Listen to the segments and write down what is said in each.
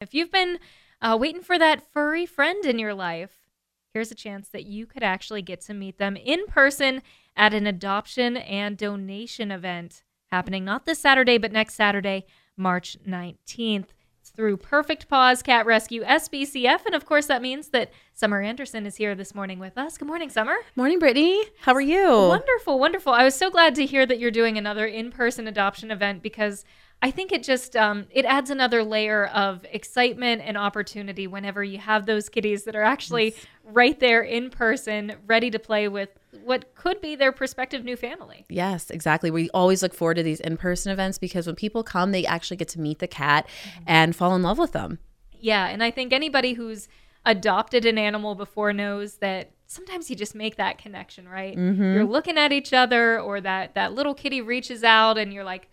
If you've been uh, waiting for that furry friend in your life, here's a chance that you could actually get to meet them in person at an adoption and donation event happening not this Saturday, but next Saturday, March 19th. It's through Perfect Paws Cat Rescue SBCF. And of course, that means that Summer Anderson is here this morning with us. Good morning, Summer. Morning, Brittany. How are you? Wonderful, wonderful. I was so glad to hear that you're doing another in person adoption event because I think it just um, it adds another layer of excitement and opportunity whenever you have those kitties that are actually yes. right there in person, ready to play with what could be their prospective new family. Yes, exactly. We always look forward to these in person events because when people come, they actually get to meet the cat mm-hmm. and fall in love with them. Yeah, and I think anybody who's adopted an animal before knows that sometimes you just make that connection, right? Mm-hmm. You're looking at each other, or that that little kitty reaches out, and you're like,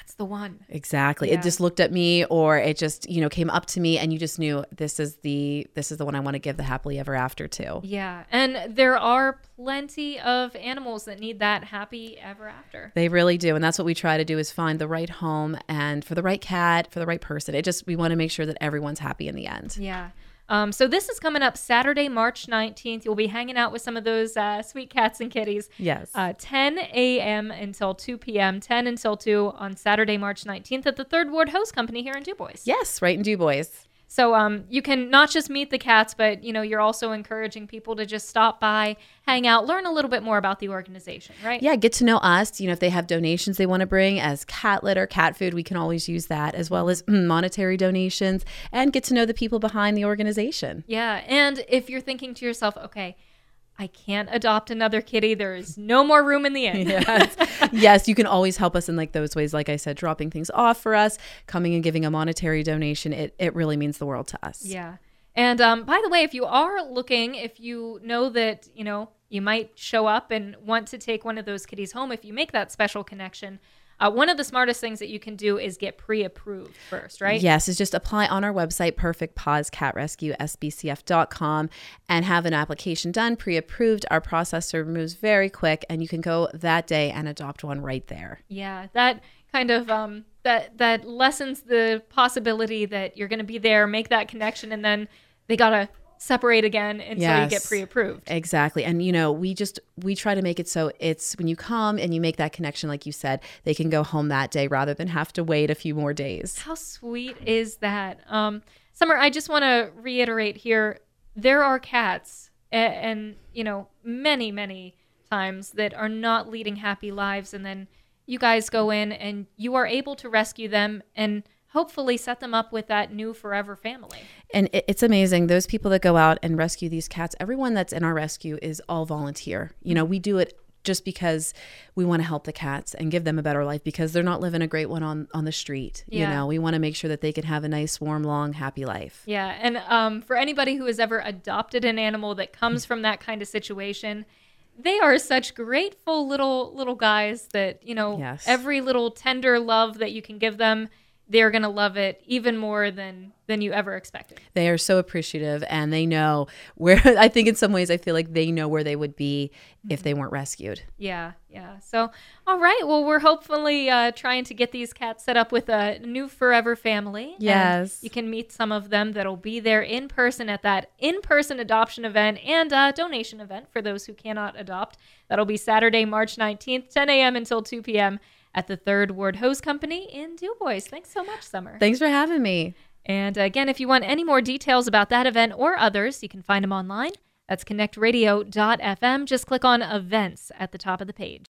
that's the one. Exactly. Yeah. It just looked at me or it just, you know, came up to me and you just knew this is the this is the one I want to give the happily ever after to. Yeah. And there are plenty of animals that need that happy ever after. They really do. And that's what we try to do is find the right home and for the right cat, for the right person. It just we want to make sure that everyone's happy in the end. Yeah. Um, so this is coming up Saturday, March 19th. You'll be hanging out with some of those uh, sweet cats and kitties. Yes. Uh, 10 a.m. until 2 p.m., 10 until 2 on Saturday, March 19th at the Third Ward Hose Company here in DuBois. Yes, right in DuBois. So um, you can not just meet the cats, but you know you're also encouraging people to just stop by, hang out, learn a little bit more about the organization, right? Yeah, get to know us. You know, if they have donations they want to bring as cat litter, cat food, we can always use that as well as monetary donations, and get to know the people behind the organization. Yeah, and if you're thinking to yourself, okay I can't adopt another kitty. There is no more room in the inn. yes. yes, you can always help us in like those ways. Like I said, dropping things off for us, coming and giving a monetary donation. It it really means the world to us. Yeah. And um, by the way, if you are looking, if you know that you know you might show up and want to take one of those kitties home, if you make that special connection, uh, one of the smartest things that you can do is get pre-approved first, right? Yes, is just apply on our website, Perfect Paws Cat Rescue, SBCF.com, and have an application done, pre-approved. Our processor moves very quick, and you can go that day and adopt one right there. Yeah, that kind of um, that that lessens the possibility that you're going to be there, make that connection, and then they gotta separate again until yes, you get pre-approved. Exactly. And you know, we just we try to make it so it's when you come and you make that connection like you said, they can go home that day rather than have to wait a few more days. How sweet is that? Um Summer, I just want to reiterate here there are cats and, and you know, many many times that are not leading happy lives and then you guys go in and you are able to rescue them and hopefully set them up with that new forever family. And it's amazing. Those people that go out and rescue these cats, everyone that's in our rescue is all volunteer. You know, we do it just because we want to help the cats and give them a better life because they're not living a great one on on the street yeah. you know we want to make sure that they can have a nice warm long happy life yeah and um, for anybody who has ever adopted an animal that comes from that kind of situation they are such grateful little little guys that you know yes. every little tender love that you can give them they're going to love it even more than than you ever expected. They are so appreciative and they know where I think in some ways I feel like they know where they would be mm-hmm. if they weren't rescued. Yeah, yeah. So, all right, well we're hopefully uh, trying to get these cats set up with a new forever family. Yes. you can meet some of them that'll be there in person at that in-person adoption event and uh, donation event for those who cannot adopt. That'll be Saturday, March 19th, 10 a.m. until 2 p.m at the Third Ward Hose Company in DuBois. Thanks so much, Summer. Thanks for having me. And again, if you want any more details about that event or others, you can find them online. That's connectradio.fm. Just click on events at the top of the page.